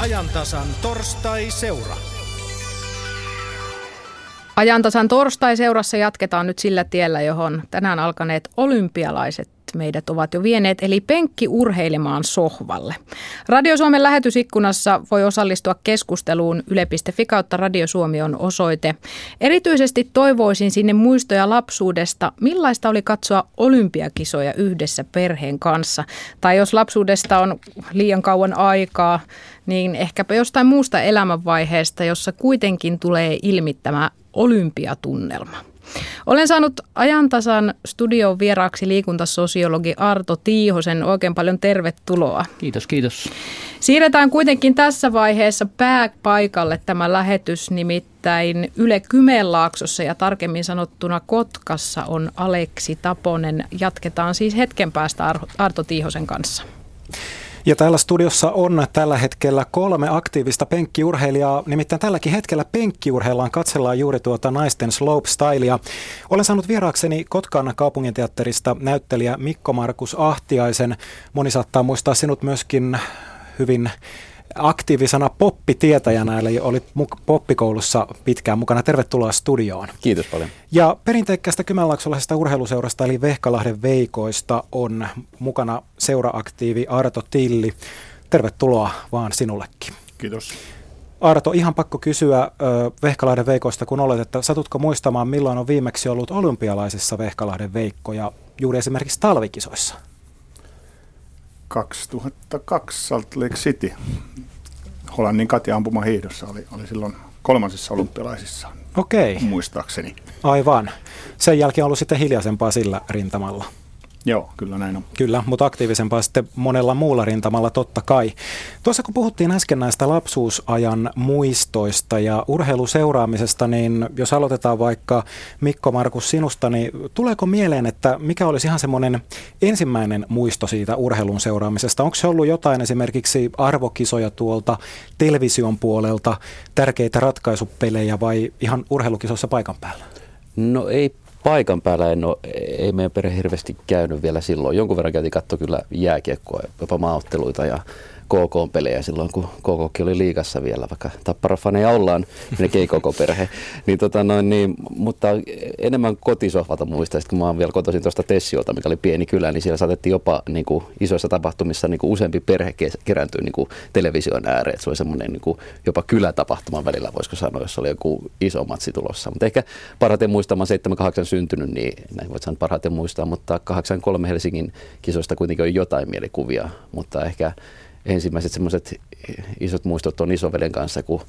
ajantasan torstai-seura. Ajantasan torstai-seurassa jatketaan nyt sillä tiellä, johon tänään alkaneet olympialaiset meidät ovat jo vieneet, eli penkki urheilemaan sohvalle. Radio Suomen lähetysikkunassa voi osallistua keskusteluun yle.fi kautta Radio Suomi on osoite. Erityisesti toivoisin sinne muistoja lapsuudesta, millaista oli katsoa olympiakisoja yhdessä perheen kanssa. Tai jos lapsuudesta on liian kauan aikaa, niin ehkäpä jostain muusta elämänvaiheesta, jossa kuitenkin tulee ilmi tämä olympiatunnelma. Olen saanut ajantasan studion vieraaksi liikuntasosiologi Arto Tiihosen. Oikein paljon tervetuloa. Kiitos, kiitos. Siirretään kuitenkin tässä vaiheessa pääpaikalle tämä lähetys, nimittäin Yle Kymenlaaksossa ja tarkemmin sanottuna Kotkassa on Aleksi Taponen. Jatketaan siis hetken päästä Arto Tiihosen kanssa. Ja täällä studiossa on tällä hetkellä kolme aktiivista penkkiurheilijaa. Nimittäin tälläkin hetkellä penkkiurheillaan katsellaan juuri tuota naisten slopestylea. Olen saanut vieraakseni Kotkan kaupunginteatterista näyttelijä Mikko Markus Ahtiaisen. Moni saattaa muistaa sinut myöskin hyvin aktiivisena poppitietäjänä, eli oli poppikoulussa pitkään mukana. Tervetuloa studioon. Kiitos paljon. Ja perinteikkäästä Kymenlaaksolaisesta urheiluseurasta, eli Vehkalahden Veikoista, on mukana seuraaktiivi Arto Tilli. Tervetuloa vaan sinullekin. Kiitos. Arto, ihan pakko kysyä Vehkalahden Veikoista, kun olet, että satutko muistamaan, milloin on viimeksi ollut olympialaisissa Vehkalahden Veikko ja juuri esimerkiksi talvikisoissa? 2002 Salt Lake City. Hollannin katiampuma hiihdossa oli, oli silloin kolmansissa olympialaisissa. Okei. Muistaakseni. Aivan. Sen jälkeen on ollut sitten hiljaisempaa sillä rintamalla. Joo, kyllä näin on. Kyllä, mutta aktiivisempaa sitten monella muulla rintamalla totta kai. Tuossa kun puhuttiin äsken näistä lapsuusajan muistoista ja urheiluseuraamisesta, niin jos aloitetaan vaikka Mikko Markus sinusta, niin tuleeko mieleen, että mikä olisi ihan semmoinen ensimmäinen muisto siitä urheilun seuraamisesta? Onko se ollut jotain esimerkiksi arvokisoja tuolta television puolelta, tärkeitä ratkaisupelejä vai ihan urheilukisoissa paikan päällä? No ei paikan päällä en ole, ei meidän perhe hirveästi käynyt vielä silloin. Jonkun verran käytiin katsoa kyllä jääkiekkoa, jopa maaotteluita ja KK-pelejä silloin, kun KK oli liikassa vielä, vaikka tapparafaneja ollaan, melkein koko perhe. Niin, tota noin, niin, mutta enemmän kotisohvalta muistan, kun mä oon vielä kotoisin tuosta Tessiolta, mikä oli pieni kylä, niin siellä saatettiin jopa niin kuin, isoissa tapahtumissa niin kuin useampi perhe kerääntyä niin television ääreen. Se oli semmoinen niin jopa kylätapahtuman välillä, voisiko sanoa, jos oli joku iso matsi tulossa. Mutta ehkä parhaiten muistamaan 78 syntynyt, niin näin voit sanoa parhaiten muistaa, mutta 83 Helsingin kisoista kuitenkin on jotain mielikuvia, mutta ehkä ensimmäiset semmoiset isot muistot on isovelen kanssa, kun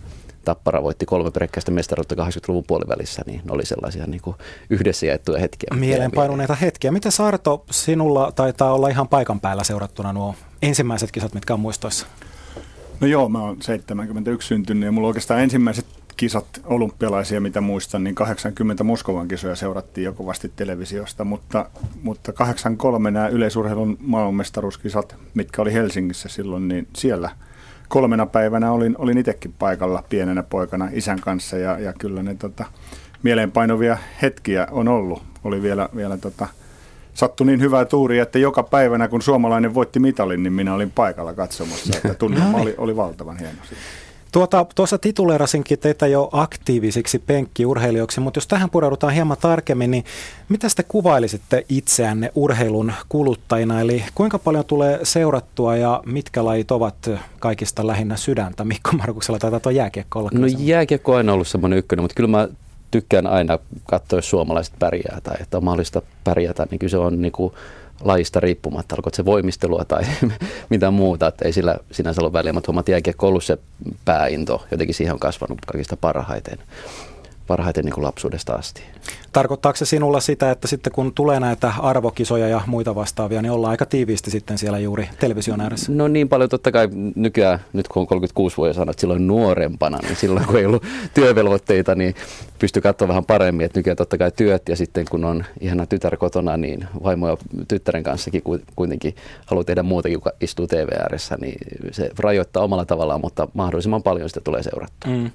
Tappara voitti kolme peräkkäistä mestaruutta 80-luvun puolivälissä, niin ne oli sellaisia niin kuin yhdessä jaettuja hetkiä. Mielenpainuneita hetkiä. Miten Saarto, sinulla taitaa olla ihan paikan päällä seurattuna nuo ensimmäiset kisat, mitkä on muistoissa? No joo, mä oon 71 syntynyt ja mulla oikeastaan ensimmäiset kisat olympialaisia, mitä muistan, niin 80 Moskovan kisoja seurattiin jo kovasti televisiosta, mutta, mutta 83 nämä yleisurheilun maailmanmestaruuskisat, mitkä oli Helsingissä silloin, niin siellä kolmena päivänä olin, olin itsekin paikalla pienenä poikana isän kanssa ja, ja kyllä ne tota, mieleenpainovia hetkiä on ollut. Oli vielä, vielä tota, sattui niin hyvää tuuria, että joka päivänä kun suomalainen voitti mitalin, niin minä olin paikalla katsomassa, että tunnelma oli, oli valtavan hieno. Siitä. Tuota, tuossa tituleerasinkin teitä jo aktiivisiksi penkkiurheilijoiksi, mutta jos tähän pureudutaan hieman tarkemmin, niin mitä te kuvailisitte itseänne urheilun kuluttajina? Eli kuinka paljon tulee seurattua ja mitkä lajit ovat kaikista lähinnä sydäntä? Mikko Markuksella taitaa tuo jääkiekko olla. No jääkiekko on aina ollut semmoinen ykkönen, mutta kyllä mä tykkään aina katsoa, jos suomalaiset pärjää tai että on mahdollista pärjätä, niin kyllä se on niin kuin lajista riippumatta, alkoi se voimistelua tai mitä muuta, että ei sillä sinänsä ole väliä, mutta huomaat jääkiekko ollut se pääinto, jotenkin siihen on kasvanut kaikista parhaiten parhaiten niin kuin lapsuudesta asti. Tarkoittaako se sinulla sitä, että sitten kun tulee näitä arvokisoja ja muita vastaavia, niin ollaan aika tiiviisti sitten siellä juuri television ääressä? No niin paljon totta kai nykyään, nyt kun on 36 vuotta sanoa, että silloin nuorempana, niin silloin kun ei ollut työvelvoitteita, niin pystyi katsoa vähän paremmin, että nykyään totta kai työt ja sitten kun on ihana tytär kotona, niin vaimo ja tyttären kanssakin kuitenkin haluaa tehdä muutakin kuin istuu TV ääressä, niin se rajoittaa omalla tavallaan, mutta mahdollisimman paljon sitä tulee seurattua. Mm.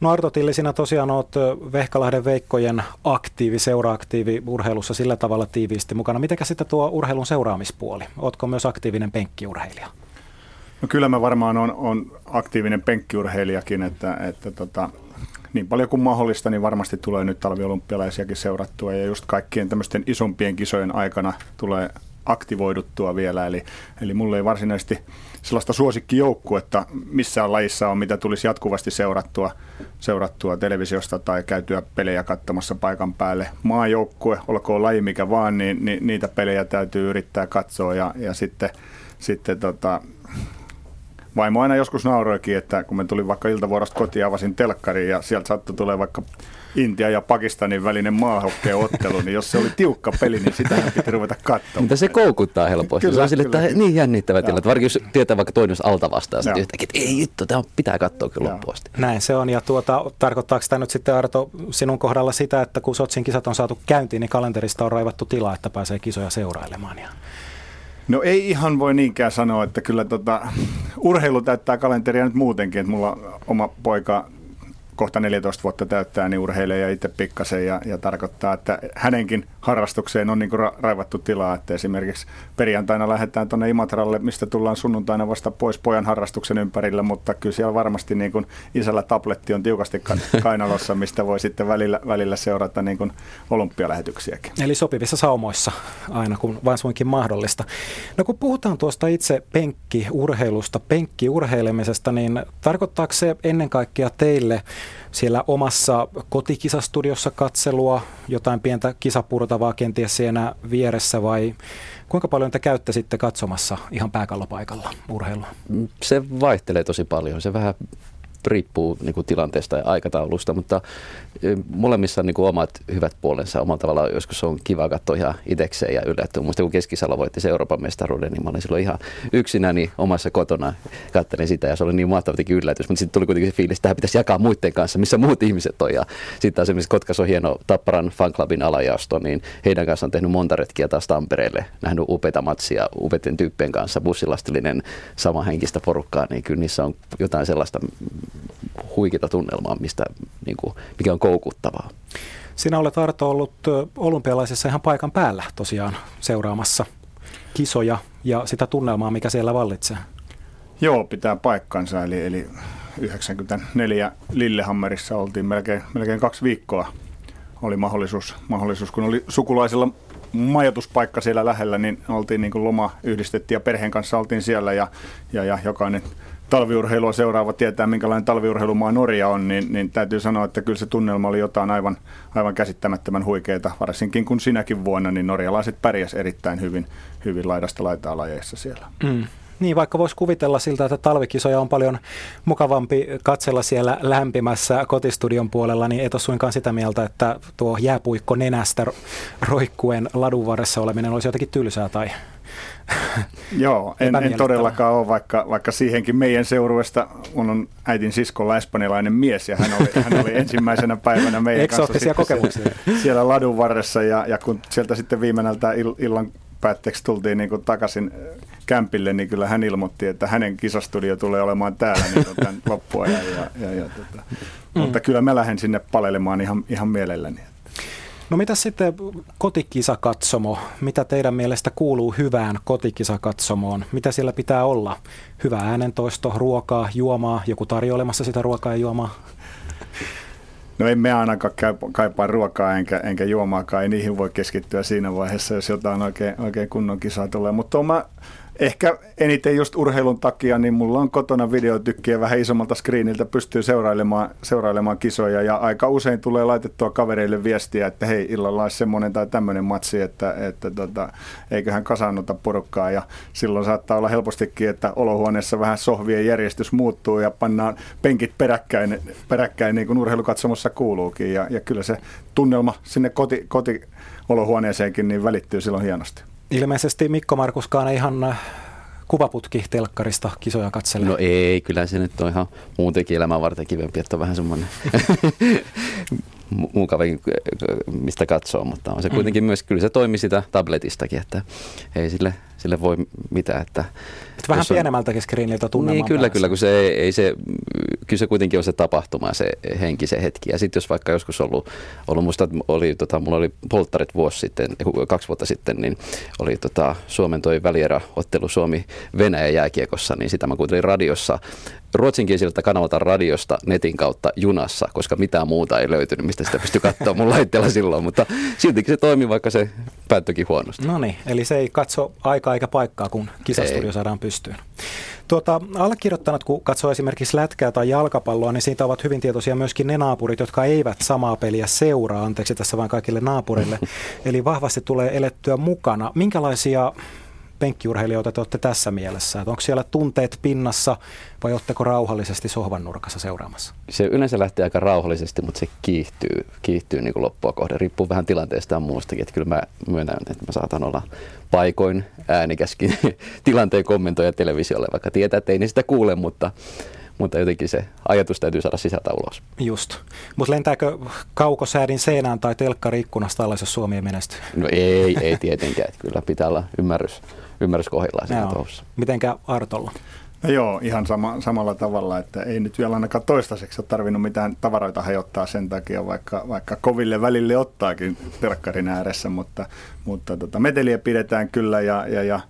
No Arto Tilli, sinä tosiaan olet Vehkalahden Veikkojen aktiivi, seuraaktiivi urheilussa sillä tavalla tiiviisti mukana. Mitenkä sitten tuo urheilun seuraamispuoli? Oletko myös aktiivinen penkkiurheilija? No kyllä mä varmaan on, on aktiivinen penkkiurheilijakin, että, että tota, niin paljon kuin mahdollista, niin varmasti tulee nyt talviolympialaisiakin seurattua ja just kaikkien tämmöisten isompien kisojen aikana tulee aktivoiduttua vielä. Eli, eli mulle ei varsinaisesti sellaista suosikkijoukkuetta missään lajissa on, mitä tulisi jatkuvasti seurattua, seurattua televisiosta tai käytyä pelejä katsomassa paikan päälle. Maajoukkue, olkoon laji mikä vaan, niin, niin niitä pelejä täytyy yrittää katsoa ja, ja sitten, sitten tota, vaimo aina joskus nauroikin, että kun me tulin vaikka iltavuorosta kotiin, avasin telkkariin ja sieltä saattoi tulee vaikka Intia ja Pakistanin välinen ottelu, niin jos se oli tiukka peli, niin sitä piti ruveta katsomaan. Mutta se koukuttaa helposti. Kyllä, se on sille, että niin jännittävä tilanne. Varsinkin jos tietää vaikka toinen jos alta vastaan, sitten yhtäkkiä, että ei juttu, tämä pitää katsoa kyllä loppuun asti. Näin se on. Ja tuota, tarkoittaako tämä nyt sitten Arto sinun kohdalla sitä, että kun Sotsin kisat on saatu käyntiin, niin kalenterista on raivattu tilaa, että pääsee kisoja seurailemaan? Ja... No ei ihan voi niinkään sanoa, että kyllä tota, urheilu täyttää kalenteria nyt muutenkin, että mulla oma poika kohta 14 vuotta täyttää, niin urheilee ja itse pikkasen ja, ja tarkoittaa, että hänenkin harrastukseen on niin kuin ra- raivattu tilaa, että esimerkiksi perjantaina lähdetään tuonne Imatralle, mistä tullaan sunnuntaina vasta pois pojan harrastuksen ympärillä, mutta kyllä siellä varmasti niin kuin isällä tabletti on tiukasti kainalossa, mistä voi sitten välillä, välillä seurata niin kuin olympialähetyksiäkin. Eli sopivissa saumoissa aina, kun vain suinkin mahdollista. No kun puhutaan tuosta itse penkkiurheilusta, penkkiurheilemisesta, niin tarkoittaako se ennen kaikkea teille siellä omassa kotikisastudiossa katselua, jotain pientä kisapurtavaa kenties siinä vieressä vai kuinka paljon te käytte sitten katsomassa ihan pääkallopaikalla urheilua? Se vaihtelee tosi paljon. Se vähän riippuu niin kuin tilanteesta ja aikataulusta, mutta molemmissa on niin kuin omat hyvät puolensa. Omalla tavallaan joskus on kiva katsoa ihan itsekseen ja yllättyä. Muista kun Keskisalo voitti se Euroopan mestaruuden, niin mä olin silloin ihan yksinäni omassa kotona. Kattelin sitä ja se oli niin mahtava yllätys. Mutta sitten tuli kuitenkin se fiilis, että tämä pitäisi jakaa muiden kanssa, missä muut ihmiset on. Ja sitten esimerkiksi Kotkas on hieno Tapparan fanclubin alajaosto, niin heidän kanssa on tehnyt monta retkiä taas Tampereelle. Nähnyt upeita matsia upeiden tyyppien kanssa, bussilastillinen samahenkistä porukkaa, niin kyllä niissä on jotain sellaista huikita tunnelmaa, mistä, niin kuin, mikä on koukuttavaa. Sinä olet Arto ollut olympialaisessa ihan paikan päällä tosiaan seuraamassa kisoja ja sitä tunnelmaa, mikä siellä vallitsee. Joo, pitää paikkansa. Eli, eli 94 Lillehammerissa oltiin melkein, melkein kaksi viikkoa. Oli mahdollisuus, mahdollisuus, kun oli sukulaisilla majoituspaikka siellä lähellä, niin oltiin niin kuin loma yhdistettiin ja perheen kanssa oltiin siellä ja, ja, ja jokainen talviurheilua seuraava tietää, minkälainen talviurheilumaa Norja on, niin, niin täytyy sanoa, että kyllä se tunnelma oli jotain aivan, aivan käsittämättömän huikeita. Varsinkin kun sinäkin vuonna, niin norjalaiset pärjäs erittäin hyvin, hyvin laidasta laitaa lajeissa siellä. Mm. Niin, vaikka voisi kuvitella siltä, että talvikisoja on paljon mukavampi katsella siellä lämpimässä kotistudion puolella, niin et ole suinkaan sitä mieltä, että tuo jääpuikko nenästä roikkuen ladun varressa oleminen olisi jotenkin tylsää tai Joo, en, en todellakaan ole, vaikka, vaikka siihenkin meidän seurueesta mun on äitin siskolla espanjalainen mies ja hän oli, hän oli ensimmäisenä päivänä meidän kanssa kokemuksia. Siellä, siellä ladun varressa ja, ja kun sieltä sitten viimeinältä illan päätteeksi tultiin niin kuin takaisin kämpille, niin kyllä hän ilmoitti, että hänen kisastudio tulee olemaan täällä niin tämän loppuajan. Ja, ja, ja, tota. mm. Mutta kyllä mä lähden sinne palelemaan ihan, ihan mielelläni. No mitä sitten kotikisakatsomo? Mitä teidän mielestä kuuluu hyvään kotikisakatsomoon? Mitä siellä pitää olla? Hyvä äänentoisto, ruokaa, juomaa, joku tarjoilemassa sitä ruokaa ja juomaa? No en me ainakaan kaipaa ruokaa enkä, enkä juomaakaan, ei niihin voi keskittyä siinä vaiheessa, jos jotain oikein, oikein kunnon kisaa tulee. Mutta mä ehkä eniten just urheilun takia, niin mulla on kotona videotykkiä vähän isommalta screeniltä, pystyy seurailemaan, seurailemaan kisoja ja aika usein tulee laitettua kavereille viestiä, että hei illalla olisi semmoinen tai tämmöinen matsi, että, että tota, eiköhän kasannuta porukkaa ja silloin saattaa olla helpostikin, että olohuoneessa vähän sohvien järjestys muuttuu ja pannaan penkit peräkkäin, peräkkäin niin kuin urheilukatsomossa kuuluukin ja, ja kyllä se tunnelma sinne koti, koti olohuoneeseenkin niin välittyy silloin hienosti. Ilmeisesti Mikko Markuskaan ei ihan äh, kuvaputki telkkarista kisoja katsele. No ei, kyllä se nyt on ihan muutenkin elämän varten kivempi, että on vähän semmoinen mukavin, mistä katsoo, mutta on se mm. kuitenkin mm. myös, kyllä se toimii sitä tabletistakin, että ei sille, sille voi mitään. Että Et vähän on, pienemmältäkin screeniltä tunnelmaan Niin, kyllä, kyllä, kun se ei, ei se kyllä se kuitenkin on se tapahtuma, se henki, se hetki. Ja sitten jos vaikka joskus ollut, ollut muista, että oli, tota, mulla oli polttarit vuosi sitten, kaksi vuotta sitten, niin oli tota, Suomen toi välieräottelu Suomi-Venäjä jääkiekossa, niin sitä mä kuuntelin radiossa ruotsinkieliseltä kanavalta radiosta netin kautta junassa, koska mitään muuta ei löytynyt, mistä sitä pystyi katsoa mun laitteella silloin, mutta siltikin se toimi, vaikka se päättyikin huonosti. No niin, eli se ei katso aikaa eikä paikkaa, kun kisastudio saadaan pystyyn. Tuota, allekirjoittanut, kun katsoo esimerkiksi lätkää tai jalkapalloa, niin siitä ovat hyvin tietoisia myöskin ne naapurit, jotka eivät samaa peliä seuraa. Anteeksi tässä vain kaikille naapurille. Eli vahvasti tulee elettyä mukana. Minkälaisia penkkiurheilijoita te olette tässä mielessä? Että onko siellä tunteet pinnassa vai oletteko rauhallisesti sohvan nurkassa seuraamassa? Se yleensä lähtee aika rauhallisesti, mutta se kiihtyy, kiihtyy niin kuin loppua kohden. Riippuu vähän tilanteesta ja muustakin. Että kyllä mä myönnän, että mä saatan olla paikoin äänikäskin tilanteen kommentoija televisiolle, vaikka tietää, että ei ne sitä kuule, mutta mutta jotenkin se ajatus täytyy saada sisältä ulos. Just. Mutta lentääkö kaukosäädin seinään tai telkkari ikkunasta alas, jos Suomi ei menesty? No ei, ei tietenkään. Kyllä pitää olla ymmärrys ymmärrys kohdillaan siinä touhussa. Mitenkä Artolla? No joo, ihan sama, samalla tavalla, että ei nyt vielä ainakaan toistaiseksi ole tarvinnut mitään tavaroita hajottaa sen takia, vaikka, vaikka koville välille ottaakin terkkarin ääressä, mutta, mutta tota, meteliä pidetään kyllä ja, ja, ja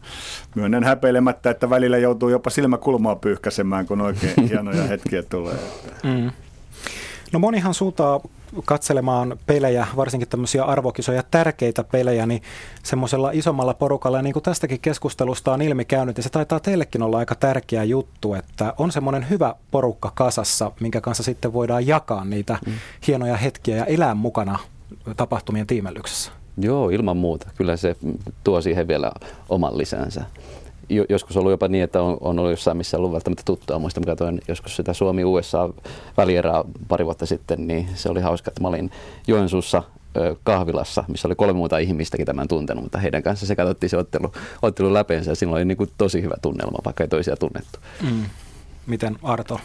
myönnän häpeilemättä, että välillä joutuu jopa silmäkulmaa pyyhkäsemään, kun oikein hienoja hetkiä tulee. Mm. No monihan suuntaa katselemaan pelejä, varsinkin tämmöisiä arvokisoja, tärkeitä pelejä, niin semmoisella isommalla porukalla, ja niin kuin tästäkin keskustelusta on ilmi käynyt, niin se taitaa teillekin olla aika tärkeä juttu, että on semmoinen hyvä porukka kasassa, minkä kanssa sitten voidaan jakaa niitä mm. hienoja hetkiä ja elää mukana tapahtumien tiimellyksessä. Joo, ilman muuta. Kyllä se tuo siihen vielä oman lisänsä joskus ollut jopa niin, että on, on ollut jossain, missä ollut välttämättä tuttua. Muistan, mä katsoin joskus sitä Suomi-USA välierää pari vuotta sitten, niin se oli hauska, että mä olin Joensuussa kahvilassa, missä oli kolme muuta ihmistäkin tämän tuntenut, mutta heidän kanssa se katsottiin se ottelu, ottelu läpeensä ja silloin oli niin kuin tosi hyvä tunnelma, vaikka ei toisia tunnettu. Mm. Miten Arto?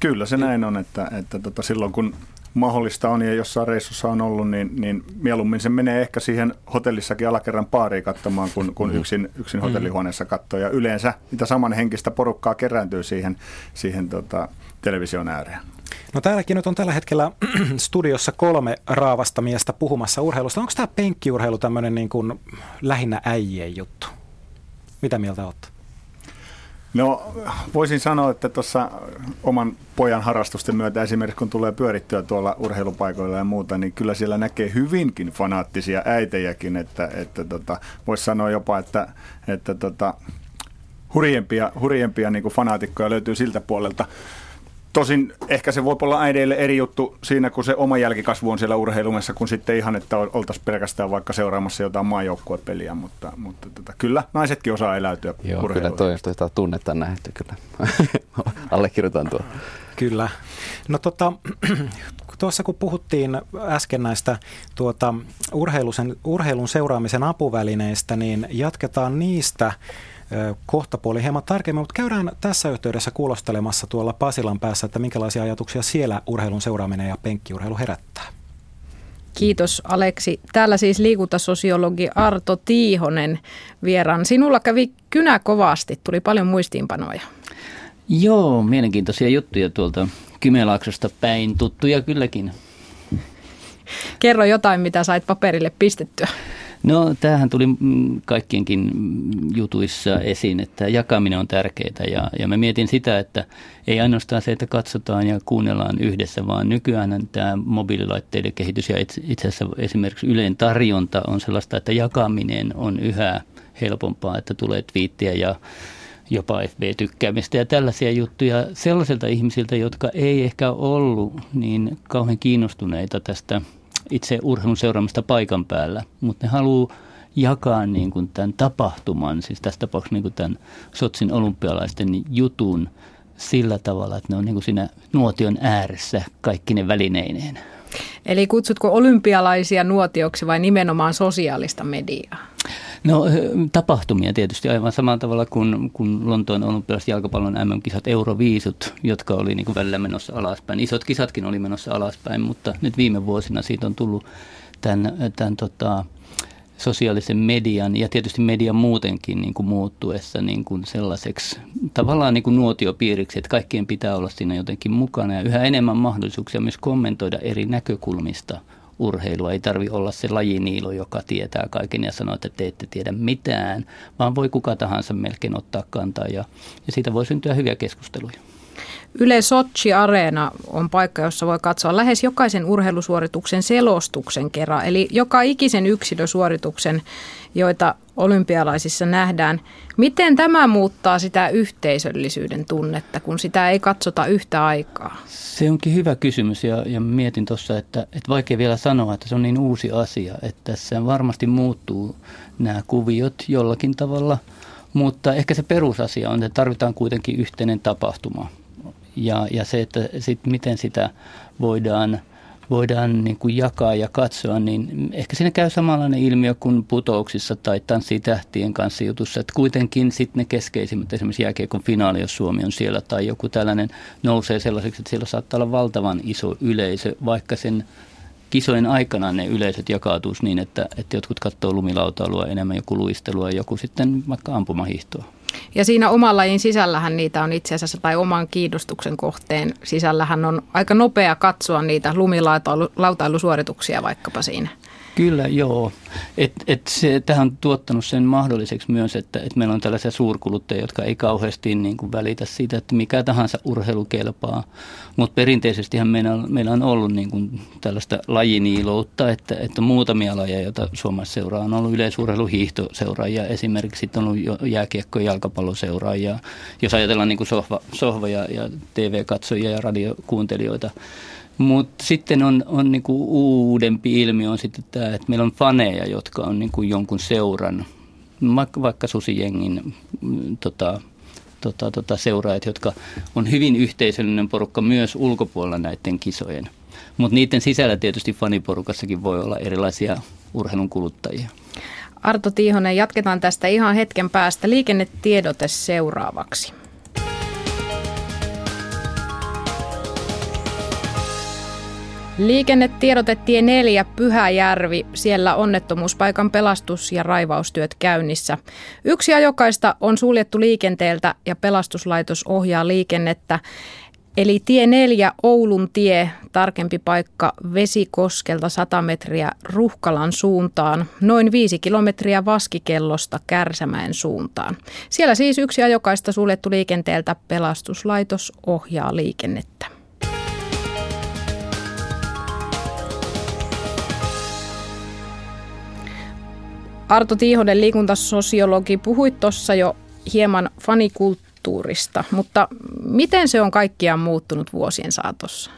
Kyllä se näin on, että, että tota, silloin kun mahdollista on ja jossain reissussa on ollut, niin, niin mieluummin se menee ehkä siihen hotellissakin alakerran paariin katsomaan, kun, kun mm. yksin, yksin hotellihuoneessa katsoo. Ja yleensä niitä samanhenkistä porukkaa kerääntyy siihen, siihen tota, television ääreen. No täälläkin nyt on tällä hetkellä studiossa kolme raavasta miestä puhumassa urheilusta. Onko tämä penkkiurheilu tämmöinen niin kuin lähinnä äijien juttu? Mitä mieltä olette? No voisin sanoa, että tuossa oman pojan harrastusten myötä esimerkiksi kun tulee pyörittyä tuolla urheilupaikoilla ja muuta, niin kyllä siellä näkee hyvinkin fanaattisia äitejäkin, että, että tota, voisi sanoa jopa, että, että tota, hurjempia, hurjempia niin fanaatikkoja löytyy siltä puolelta. Tosin ehkä se voi olla äideille eri juttu siinä, kun se oma jälkikasvu on siellä urheilumessa, kun sitten ihan, että oltaisiin pelkästään vaikka seuraamassa jotain maajoukkuepeliä, mutta, mutta tota, kyllä naisetkin osaa eläytyä Joo, kyllä toi, toi tunnetta nähty, kyllä. Allekirjoitan tuo. Kyllä. No tota, tuossa kun puhuttiin äsken näistä tuota, urheilun seuraamisen apuvälineistä, niin jatketaan niistä kohtapuoli hieman tarkemmin, mutta käydään tässä yhteydessä kuulostelemassa tuolla Pasilan päässä, että minkälaisia ajatuksia siellä urheilun seuraaminen ja penkkiurheilu herättää. Kiitos Aleksi. Täällä siis liikuntasosiologi Arto Tiihonen vieraan. Sinulla kävi kynä kovasti, tuli paljon muistiinpanoja. Joo, mielenkiintoisia juttuja tuolta Kymenlaaksosta päin, tuttuja kylläkin. Kerro jotain, mitä sait paperille pistettyä. No tämähän tuli mm, kaikkienkin jutuissa esiin, että jakaminen on tärkeää ja, ja mä mietin sitä, että ei ainoastaan se, että katsotaan ja kuunnellaan yhdessä, vaan nykyään tämä mobiililaitteiden kehitys ja itse asiassa esimerkiksi Yleen tarjonta on sellaista, että jakaminen on yhä helpompaa, että tulee twiittiä ja jopa FB-tykkäämistä ja tällaisia juttuja sellaisilta ihmisiltä, jotka ei ehkä ollut niin kauhean kiinnostuneita tästä – itse urheilun seuraamista paikan päällä, mutta ne haluaa jakaa niin kuin tämän tapahtuman, siis tässä tapauksessa niin kuin tämän Sotsin olympialaisten jutun sillä tavalla, että ne on niin kuin siinä nuotion ääressä kaikki ne välineineen. Eli kutsutko olympialaisia nuotioksi vai nimenomaan sosiaalista mediaa? No tapahtumia tietysti aivan samalla tavalla kuin, kuin Lontoon olympialaiset jalkapallon MM-kisat Euroviisut, jotka oli niin kuin välillä menossa alaspäin. Isot kisatkin oli menossa alaspäin, mutta nyt viime vuosina siitä on tullut tämän, tämän tota, sosiaalisen median ja tietysti median muutenkin niin kuin muuttuessa niin kuin sellaiseksi tavallaan niin kuin nuotiopiiriksi, että kaikkien pitää olla siinä jotenkin mukana ja yhä enemmän mahdollisuuksia myös kommentoida eri näkökulmista urheilua. Ei tarvi olla se lajiniilo, joka tietää kaiken ja sanoo, että te ette tiedä mitään, vaan voi kuka tahansa melkein ottaa kantaa ja, ja siitä voi syntyä hyviä keskusteluja. Yle Sochi Areena on paikka, jossa voi katsoa lähes jokaisen urheilusuorituksen selostuksen kerran, eli joka ikisen yksilösuorituksen, joita olympialaisissa nähdään. Miten tämä muuttaa sitä yhteisöllisyyden tunnetta, kun sitä ei katsota yhtä aikaa? Se onkin hyvä kysymys ja, ja mietin tuossa, että, että vaikea vielä sanoa, että se on niin uusi asia, että tässä varmasti muuttuu nämä kuviot jollakin tavalla, mutta ehkä se perusasia on, että tarvitaan kuitenkin yhteinen tapahtuma ja, ja se, että sit miten sitä voidaan, voidaan niin kuin jakaa ja katsoa, niin ehkä siinä käy samanlainen ilmiö kuin putouksissa tai tanssii tähtien kanssa jutussa, että kuitenkin sitten ne keskeisimmät, esimerkiksi jääkiekon finaali, jos Suomi on siellä, tai joku tällainen nousee sellaiseksi, että siellä saattaa olla valtavan iso yleisö, vaikka sen kisojen aikana ne yleisöt jakautuisi niin, että, että jotkut katsoo lumilautailua enemmän, joku luistelua ja joku sitten vaikka ampumahihtoa. Ja siinä oman lajin sisällähän niitä on itse asiassa, tai oman kiinnostuksen kohteen sisällähän on aika nopea katsoa niitä lumilautailusuorituksia vaikkapa siinä. Kyllä, joo. Et, et se, tähän on tuottanut sen mahdolliseksi myös, että et meillä on tällaisia suurkuluttajia, jotka ei kauheasti niin kuin välitä siitä, että mikä tahansa urheilu kelpaa. Mutta perinteisesti meillä on, meillä on ollut niin kuin tällaista lajiniiloutta, että, että muutamia lajeja, joita Suomessa seuraa, on ollut yleisurheiluhiihtoseuraajia, esimerkiksi on ollut jääkiekko- ja jalkapalloseuraajia. Jos ajatellaan niin kuin sohva, sohva ja, ja TV-katsojia ja radiokuuntelijoita, mutta sitten on, on niinku uudempi ilmiö on sitten tämä, että meillä on faneja, jotka on niinku jonkun seuran, vaikka, vaikka susijengin mm, tota, tota, tota, seuraajat, jotka on hyvin yhteisöllinen porukka myös ulkopuolella näiden kisojen. Mutta niiden sisällä tietysti faniporukassakin voi olla erilaisia urheilun kuluttajia. Arto Tiihonen, jatketaan tästä ihan hetken päästä. Liikennetiedote seuraavaksi. Liikennetiedotetie 4 Pyhäjärvi. Siellä onnettomuuspaikan pelastus- ja raivaustyöt käynnissä. Yksi ajokaista on suljettu liikenteeltä ja pelastuslaitos ohjaa liikennettä. Eli tie 4 Oulun tie, tarkempi paikka Vesikoskelta 100 metriä Ruhkalan suuntaan, noin 5 kilometriä Vaskikellosta Kärsämäen suuntaan. Siellä siis yksi ajokaista suljettu liikenteeltä, pelastuslaitos ohjaa liikennettä. Arto Tiihonen, liikuntasosiologi, puhuit tuossa jo hieman fanikulttuurista, mutta miten se on kaikkiaan muuttunut vuosien saatossa?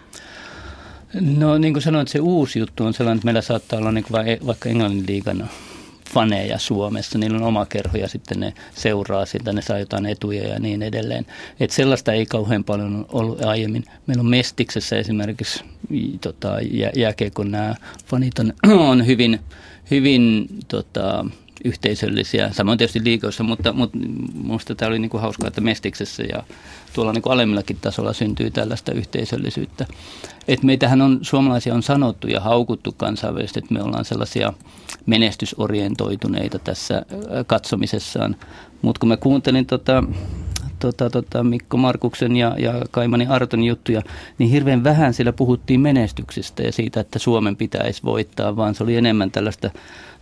No niin kuin sanoin, se uusi juttu on sellainen, että meillä saattaa olla niin kuin vaikka Englannin liigan faneja Suomessa. Niillä on oma kerho ja sitten ne seuraa sitä, ne saa jotain etuja ja niin edelleen. Et sellaista ei kauhean paljon ollut aiemmin. Meillä on Mestiksessä esimerkiksi tota, jä, jääkeikon nämä fanit on, on hyvin hyvin tota, yhteisöllisiä, samoin tietysti liikoissa, mutta, minusta tämä oli niin kuin hauskaa, että Mestiksessä ja tuolla niin alemmillakin tasolla syntyy tällaista yhteisöllisyyttä. Et meitähän on, suomalaisia on sanottu ja haukuttu kansainvälisesti, että me ollaan sellaisia menestysorientoituneita tässä katsomisessaan. Mutta kun mä kuuntelin tota, tota, tota Mikko Markuksen ja, ja Kaimani Arton juttuja, niin hirveän vähän siellä puhuttiin menestyksestä ja siitä, että Suomen pitäisi voittaa, vaan se oli enemmän tällaista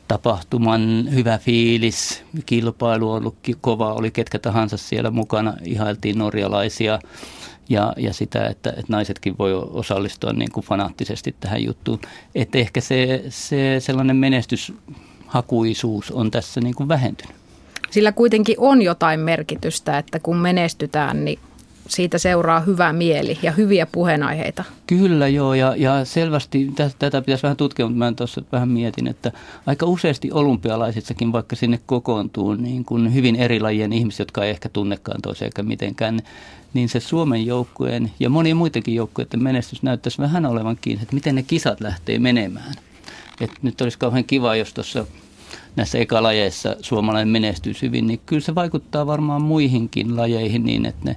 tapahtuman hyvä fiilis, kilpailu on ollut kova, oli ketkä tahansa siellä mukana, ihailtiin norjalaisia ja, ja sitä, että, että naisetkin voi osallistua niin kuin fanaattisesti tähän juttuun. Että ehkä se, se sellainen menestyshakuisuus on tässä niin kuin vähentynyt. Sillä kuitenkin on jotain merkitystä, että kun menestytään, niin siitä seuraa hyvä mieli ja hyviä puheenaiheita. Kyllä joo, ja, ja selvästi tätä, tätä pitäisi vähän tutkia, mutta mä tuossa vähän mietin, että aika useasti olympialaisissakin, vaikka sinne kokoontuu niin kuin hyvin eri lajien ihmiset, jotka ei ehkä tunnekaan toisiaan mitenkään, niin se Suomen joukkueen ja monien muidenkin joukkueiden menestys näyttäisi vähän olevan kiinni, että miten ne kisat lähtee menemään. Et nyt olisi kauhean kiva, jos tuossa näissä ekalajeissa suomalainen menestyy hyvin, niin kyllä se vaikuttaa varmaan muihinkin lajeihin niin, että, ne,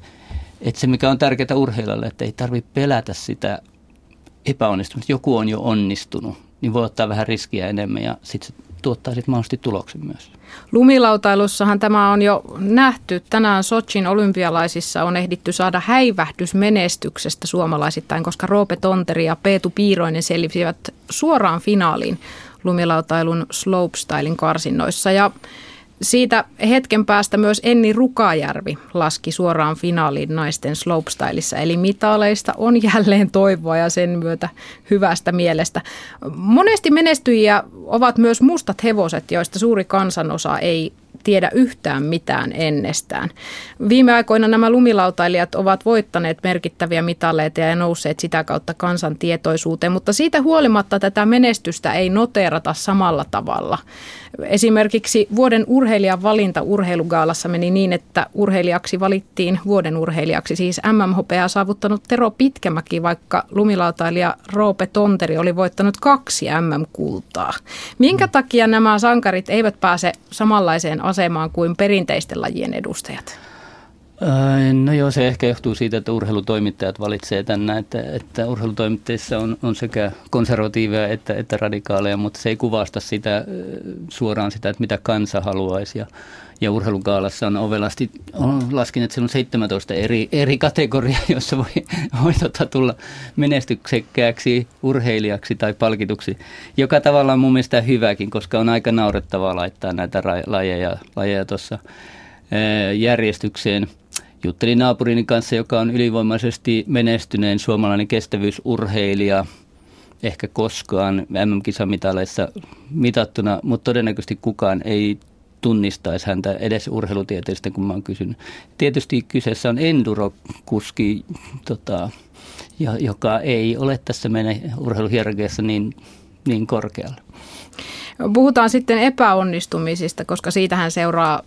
että se mikä on tärkeää urheilijalle, että ei tarvitse pelätä sitä epäonnistumista. Joku on jo onnistunut, niin voi ottaa vähän riskiä enemmän ja sitten se tuottaa sitten mahdollisesti tuloksen myös. Lumilautailussahan tämä on jo nähty. Tänään Sochin olympialaisissa on ehditty saada häivähdys menestyksestä suomalaisittain, koska Roope Tonteri ja Peetu Piiroinen selvisivät suoraan finaaliin lumilautailun slopestylin karsinnoissa. Ja siitä hetken päästä myös Enni Rukajärvi laski suoraan finaaliin naisten slopestylissa, eli mitaleista on jälleen toivoa ja sen myötä hyvästä mielestä. Monesti menestyjiä ovat myös mustat hevoset, joista suuri kansanosa ei tiedä yhtään mitään ennestään. Viime aikoina nämä lumilautailijat ovat voittaneet merkittäviä mitaleita ja nousseet sitä kautta kansan tietoisuuteen, mutta siitä huolimatta tätä menestystä ei noteerata samalla tavalla. Esimerkiksi vuoden urheilijan valinta urheilugaalassa meni niin, että urheilijaksi valittiin vuoden urheilijaksi, siis MMHP saavuttanut Tero Pitkämäki, vaikka lumilautailija Roope Tonteri oli voittanut kaksi MM-kultaa. Minkä takia nämä sankarit eivät pääse samanlaiseen asemaan kuin perinteisten lajien edustajat? No joo, se ehkä johtuu siitä, että urheilutoimittajat valitsee tänne, että, että urheilutoimittajissa on, on sekä konservatiiveja että, että radikaaleja, mutta se ei kuvasta sitä suoraan sitä, että mitä kansa haluaisi. Ja, ja urheilukaalassa on ovelasti, on laskin, että siellä on 17 eri, eri kategoriaa, jossa voi, voi tota, tulla menestyksekkääksi urheilijaksi tai palkituksi, joka tavallaan mun mielestä hyväkin, koska on aika naurettavaa laittaa näitä lajeja, lajeja tuossa järjestykseen – juttelin naapurini kanssa, joka on ylivoimaisesti menestyneen suomalainen kestävyysurheilija, ehkä koskaan MM-kisamitaleissa mitattuna, mutta todennäköisesti kukaan ei tunnistaisi häntä edes urheilutieteestä, kun mä oon kysynyt. Tietysti kyseessä on endurokuski, tota, joka ei ole tässä meidän urheiluhierarkiassa niin, niin korkealla. Puhutaan sitten epäonnistumisista, koska siitähän seuraa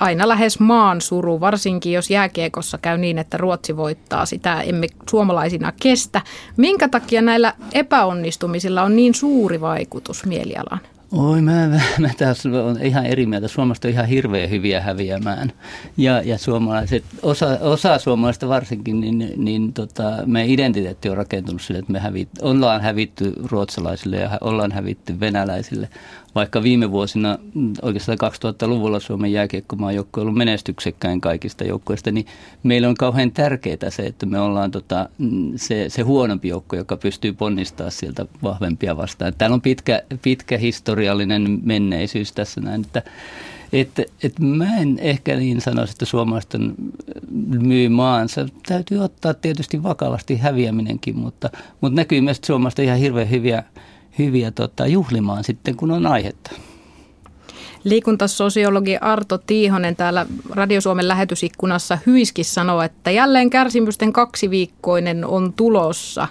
aina lähes maan suru, varsinkin jos jääkiekossa käy niin, että Ruotsi voittaa. Sitä emme suomalaisina kestä. Minkä takia näillä epäonnistumisilla on niin suuri vaikutus mielialaan? Oi, mä, mä, mä taas on ihan eri mieltä. Suomalaiset on ihan hirveän hyviä häviämään. Ja, ja suomalaiset, osa, osa suomalaisista varsinkin, niin, niin tota, meidän identiteetti on rakentunut sille, että me hävit, ollaan hävitty ruotsalaisille ja ollaan hävitty venäläisille vaikka viime vuosina, oikeastaan 2000-luvulla Suomen jääkiekkomaan joukko on ollut menestyksekkäin kaikista joukkoista, niin meillä on kauhean tärkeää se, että me ollaan tota, se, se huonompi joukko, joka pystyy ponnistaa sieltä vahvempia vastaan. Täällä on pitkä, pitkä historiallinen menneisyys tässä näin, että että et mä en ehkä niin sanoisi, että suomalaiset myy maansa. Täytyy ottaa tietysti vakavasti häviäminenkin, mutta, mutta näkyy myös, että suomalaiset ihan hirveän hyviä hyviä tota, juhlimaan sitten, kun on aihetta. Liikuntasosiologi Arto Tiihonen täällä Radio Suomen lähetysikkunassa Hyiski sanoo, että jälleen kärsimysten kaksiviikkoinen on tulossa.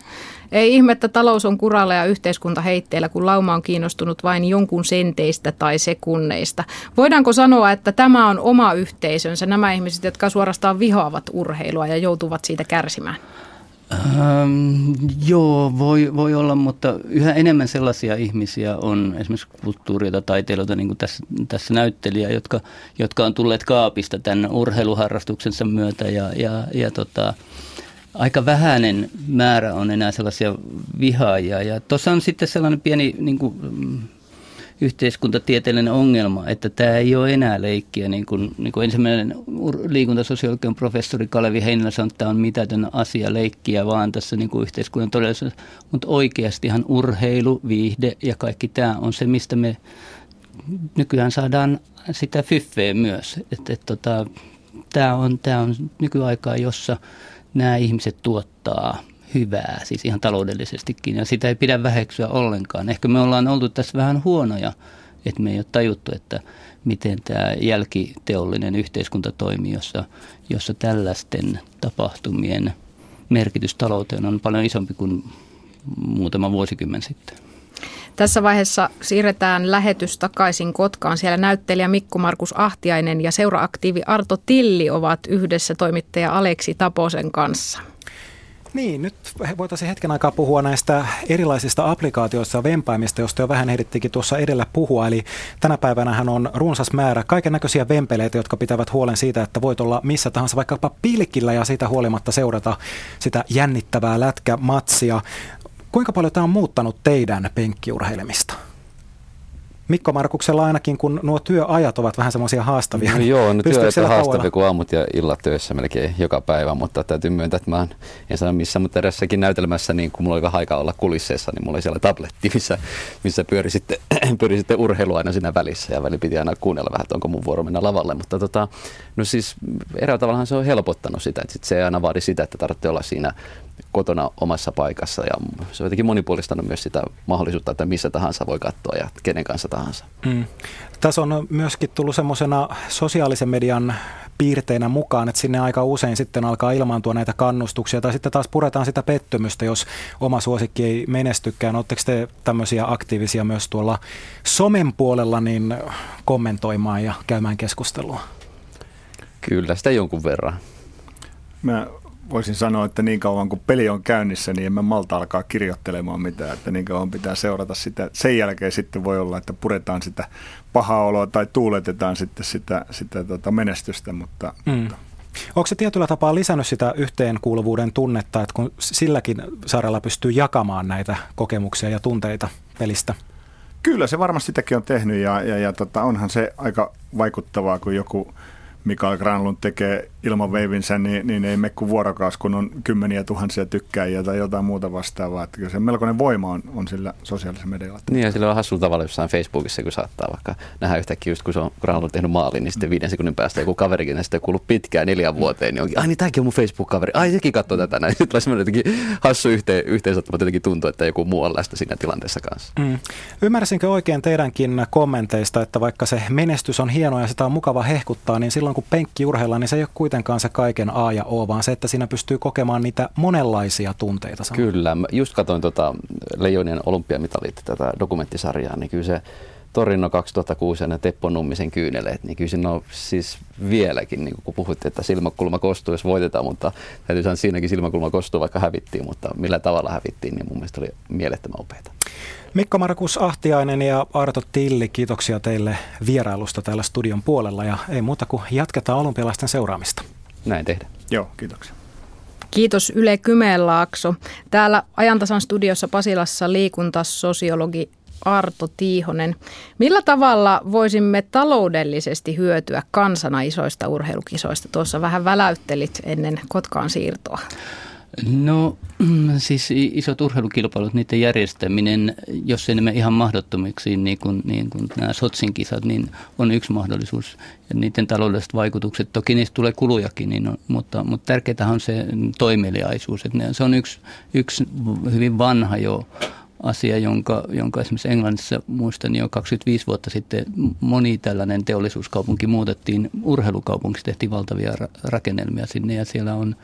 Ei ihme, että talous on kuralla ja yhteiskunta heitteellä, kun lauma on kiinnostunut vain jonkun senteistä tai sekunneista. Voidaanko sanoa, että tämä on oma yhteisönsä, nämä ihmiset, jotka suorastaan vihoavat urheilua ja joutuvat siitä kärsimään? Ähm, joo, voi, voi olla, mutta yhä enemmän sellaisia ihmisiä on esimerkiksi kulttuuri- tai taiteilijoita, niin kuin tässä, tässä näyttelijä, jotka, jotka on tulleet kaapista tämän urheiluharrastuksensa myötä ja, ja, ja tota, aika vähäinen määrä on enää sellaisia vihaajia. Ja tuossa on sitten sellainen pieni niin kuin, yhteiskuntatieteellinen ongelma, että tämä ei ole enää leikkiä. Niin kuin, niin kuin ensimmäinen liikuntasosiologian professori Kalevi Heinilä sanoi, että tämä on mitätön asia leikkiä vaan tässä niin kuin yhteiskunnan todellisuudessa. Mutta oikeastihan urheilu, viihde ja kaikki tämä on se, mistä me nykyään saadaan sitä fyffeä myös. Että, et, tota, tämä on, tämä on nykyaikaa, jossa nämä ihmiset tuottaa hyvää, siis ihan taloudellisestikin, ja sitä ei pidä väheksyä ollenkaan. Ehkä me ollaan oltu tässä vähän huonoja, että me ei ole tajuttu, että miten tämä jälkiteollinen yhteiskunta toimii, jossa, jossa tällaisten tapahtumien merkitys talouteen on paljon isompi kuin muutama vuosikymmen sitten. Tässä vaiheessa siirretään lähetys takaisin Kotkaan. Siellä näyttelijä Mikko Markus Ahtiainen ja seuraaktiivi Arto Tilli ovat yhdessä toimittaja Aleksi Taposen kanssa. Niin, nyt voitaisiin hetken aikaa puhua näistä erilaisista applikaatioista ja vempaimista, joista jo vähän ehdittikin tuossa edellä puhua. Eli tänä päivänä on runsas määrä kaiken näköisiä vempeleitä, jotka pitävät huolen siitä, että voit olla missä tahansa vaikkapa pilkillä ja siitä huolimatta seurata sitä jännittävää lätkämatsia. Kuinka paljon tämä on muuttanut teidän penkkiurheilemista? Mikko Markuksella ainakin, kun nuo työajat ovat vähän semmoisia haastavia. No joo, no työajat on haastavia kuin aamut ja illat töissä melkein joka päivä, mutta täytyy myöntää, että mä en sano missä, mutta erässäkin näytelmässä, niin kun mulla oli vähän aikaa olla kulisseissa, niin mulla oli siellä tabletti, missä, missä pyöri, sitten, pyöri sitten urheilu aina siinä välissä ja väli piti aina kuunnella vähän, että onko mun vuoro mennä lavalle, mutta tota, no siis eräällä tavallahan se on helpottanut sitä, että sit se ei aina vaadi sitä, että tarvitsee olla siinä kotona omassa paikassa ja se on jotenkin monipuolistanut myös sitä mahdollisuutta, että missä tahansa voi katsoa ja kenen kanssa tahansa. Mm. Tässä on myöskin tullut semmoisena sosiaalisen median piirteinä mukaan, että sinne aika usein sitten alkaa ilmaantua näitä kannustuksia tai sitten taas puretaan sitä pettymystä, jos oma suosikki ei menestykään. Oletteko te tämmöisiä aktiivisia myös tuolla somen puolella niin kommentoimaan ja käymään keskustelua? Kyllä, sitä jonkun verran. Mä voisin sanoa, että niin kauan kun peli on käynnissä, niin emme malta alkaa kirjoittelemaan mitään, että niin kauan pitää seurata sitä. Sen jälkeen sitten voi olla, että puretaan sitä pahaa oloa tai tuuletetaan sitten sitä, sitä tota menestystä, mutta, mm. mutta Onko se tietyllä tapaa lisännyt sitä yhteenkuuluvuuden tunnetta, että kun silläkin sarjalla pystyy jakamaan näitä kokemuksia ja tunteita pelistä? Kyllä, se varmasti sitäkin on tehnyt ja, ja, ja tota, onhan se aika vaikuttavaa, kun joku Mikael Granlund tekee ilman veivinsä, niin, niin ei mene kuin vuorokaus, kun on kymmeniä tuhansia tykkäjiä tai jotain muuta vastaavaa. Että kyllä se melkoinen voima on, on sillä sosiaalisella medialla. Niin ja sillä on hassulla tavalla jossain Facebookissa, kun saattaa vaikka nähdä yhtäkkiä just kun se on Granlund tehnyt maalin, niin sitten viiden sekunnin päästä joku kaverikin ja sitten kuullut pitkään neljän vuoteen, niin onkin, ai niin tämäkin on mun Facebook-kaveri, ai sekin katsoo tätä näin. Sitten tulee semmoinen jotenkin hassu yhteen, yhteensattuma, jotenkin tuntuu, että joku muu on läsnä siinä tilanteessa kanssa. Mm. Ymmärsinkö oikein teidänkin kommenteista, että vaikka se menestys on hieno ja sitä on mukava hehkuttaa, niin silloin kun penkki urheillaan, niin se ei ole kuitenkaan se kaiken A ja O, vaan se, että siinä pystyy kokemaan niitä monenlaisia tunteita. Kyllä. Mä just katsoin tuota Leijonien olympiamitalit, tätä dokumenttisarjaa, niin kyllä se Torino 2006 ja ne Teppo Nummisen kyyneleet, niin kyllä siinä on siis vieläkin, niin kun puhuttiin, että silmäkulma kostuu, jos voitetaan, mutta täytyy sanoa, siinäkin silmäkulma kostuu, vaikka hävittiin, mutta millä tavalla hävittiin, niin mun mielestä oli mielettömän upeita. Mikko Markus Ahtiainen ja Arto Tilli, kiitoksia teille vierailusta täällä studion puolella ja ei muuta kuin jatketaan olympialaisten seuraamista. Näin tehdään. Joo, kiitoksia. Kiitos Yle Kymenlaakso. Täällä ajantasan studiossa Pasilassa liikuntasosiologi Arto Tiihonen. Millä tavalla voisimme taloudellisesti hyötyä kansana isoista urheilukisoista? Tuossa vähän väläyttelit ennen Kotkaan siirtoa. No siis isot urheilukilpailut, niiden järjestäminen, jos ei ne ihan mahdottomiksi, niin kuin, niin kuin nämä Sotsin kisat, niin on yksi mahdollisuus. Ja niiden taloudelliset vaikutukset, toki niistä tulee kulujakin, niin on, mutta, mutta tärkeää on se toimeliaisuus. Että ne, se on yksi, yksi hyvin vanha jo asia, jonka, jonka esimerkiksi Englannissa muistan jo 25 vuotta sitten. Moni tällainen teollisuuskaupunki muutettiin urheilukaupunkiksi, tehtiin valtavia rakennelmia sinne ja siellä on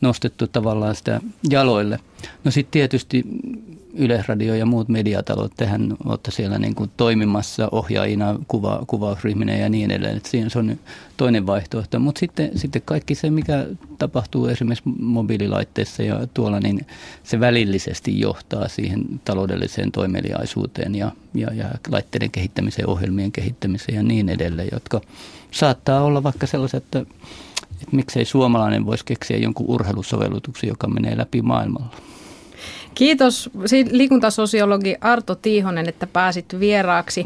nostettu tavallaan sitä jaloille. No sitten tietysti Yleisradio ja muut mediatalot, tehän olette siellä niin kuin toimimassa ohjaajina, kuva, kuvausryhminä ja niin edelleen. Että siinä se on toinen vaihtoehto. Mutta sitten, sitten kaikki se, mikä tapahtuu esimerkiksi mobiililaitteissa ja tuolla, niin se välillisesti johtaa siihen taloudelliseen toimeliaisuuteen ja, ja, ja laitteiden kehittämiseen, ohjelmien kehittämiseen ja niin edelleen, jotka saattaa olla vaikka sellaiset, että että miksei suomalainen voisi keksiä jonkun urheilusovellutuksen, joka menee läpi maailmalla. Kiitos liikuntasosiologi Arto Tiihonen, että pääsit vieraaksi.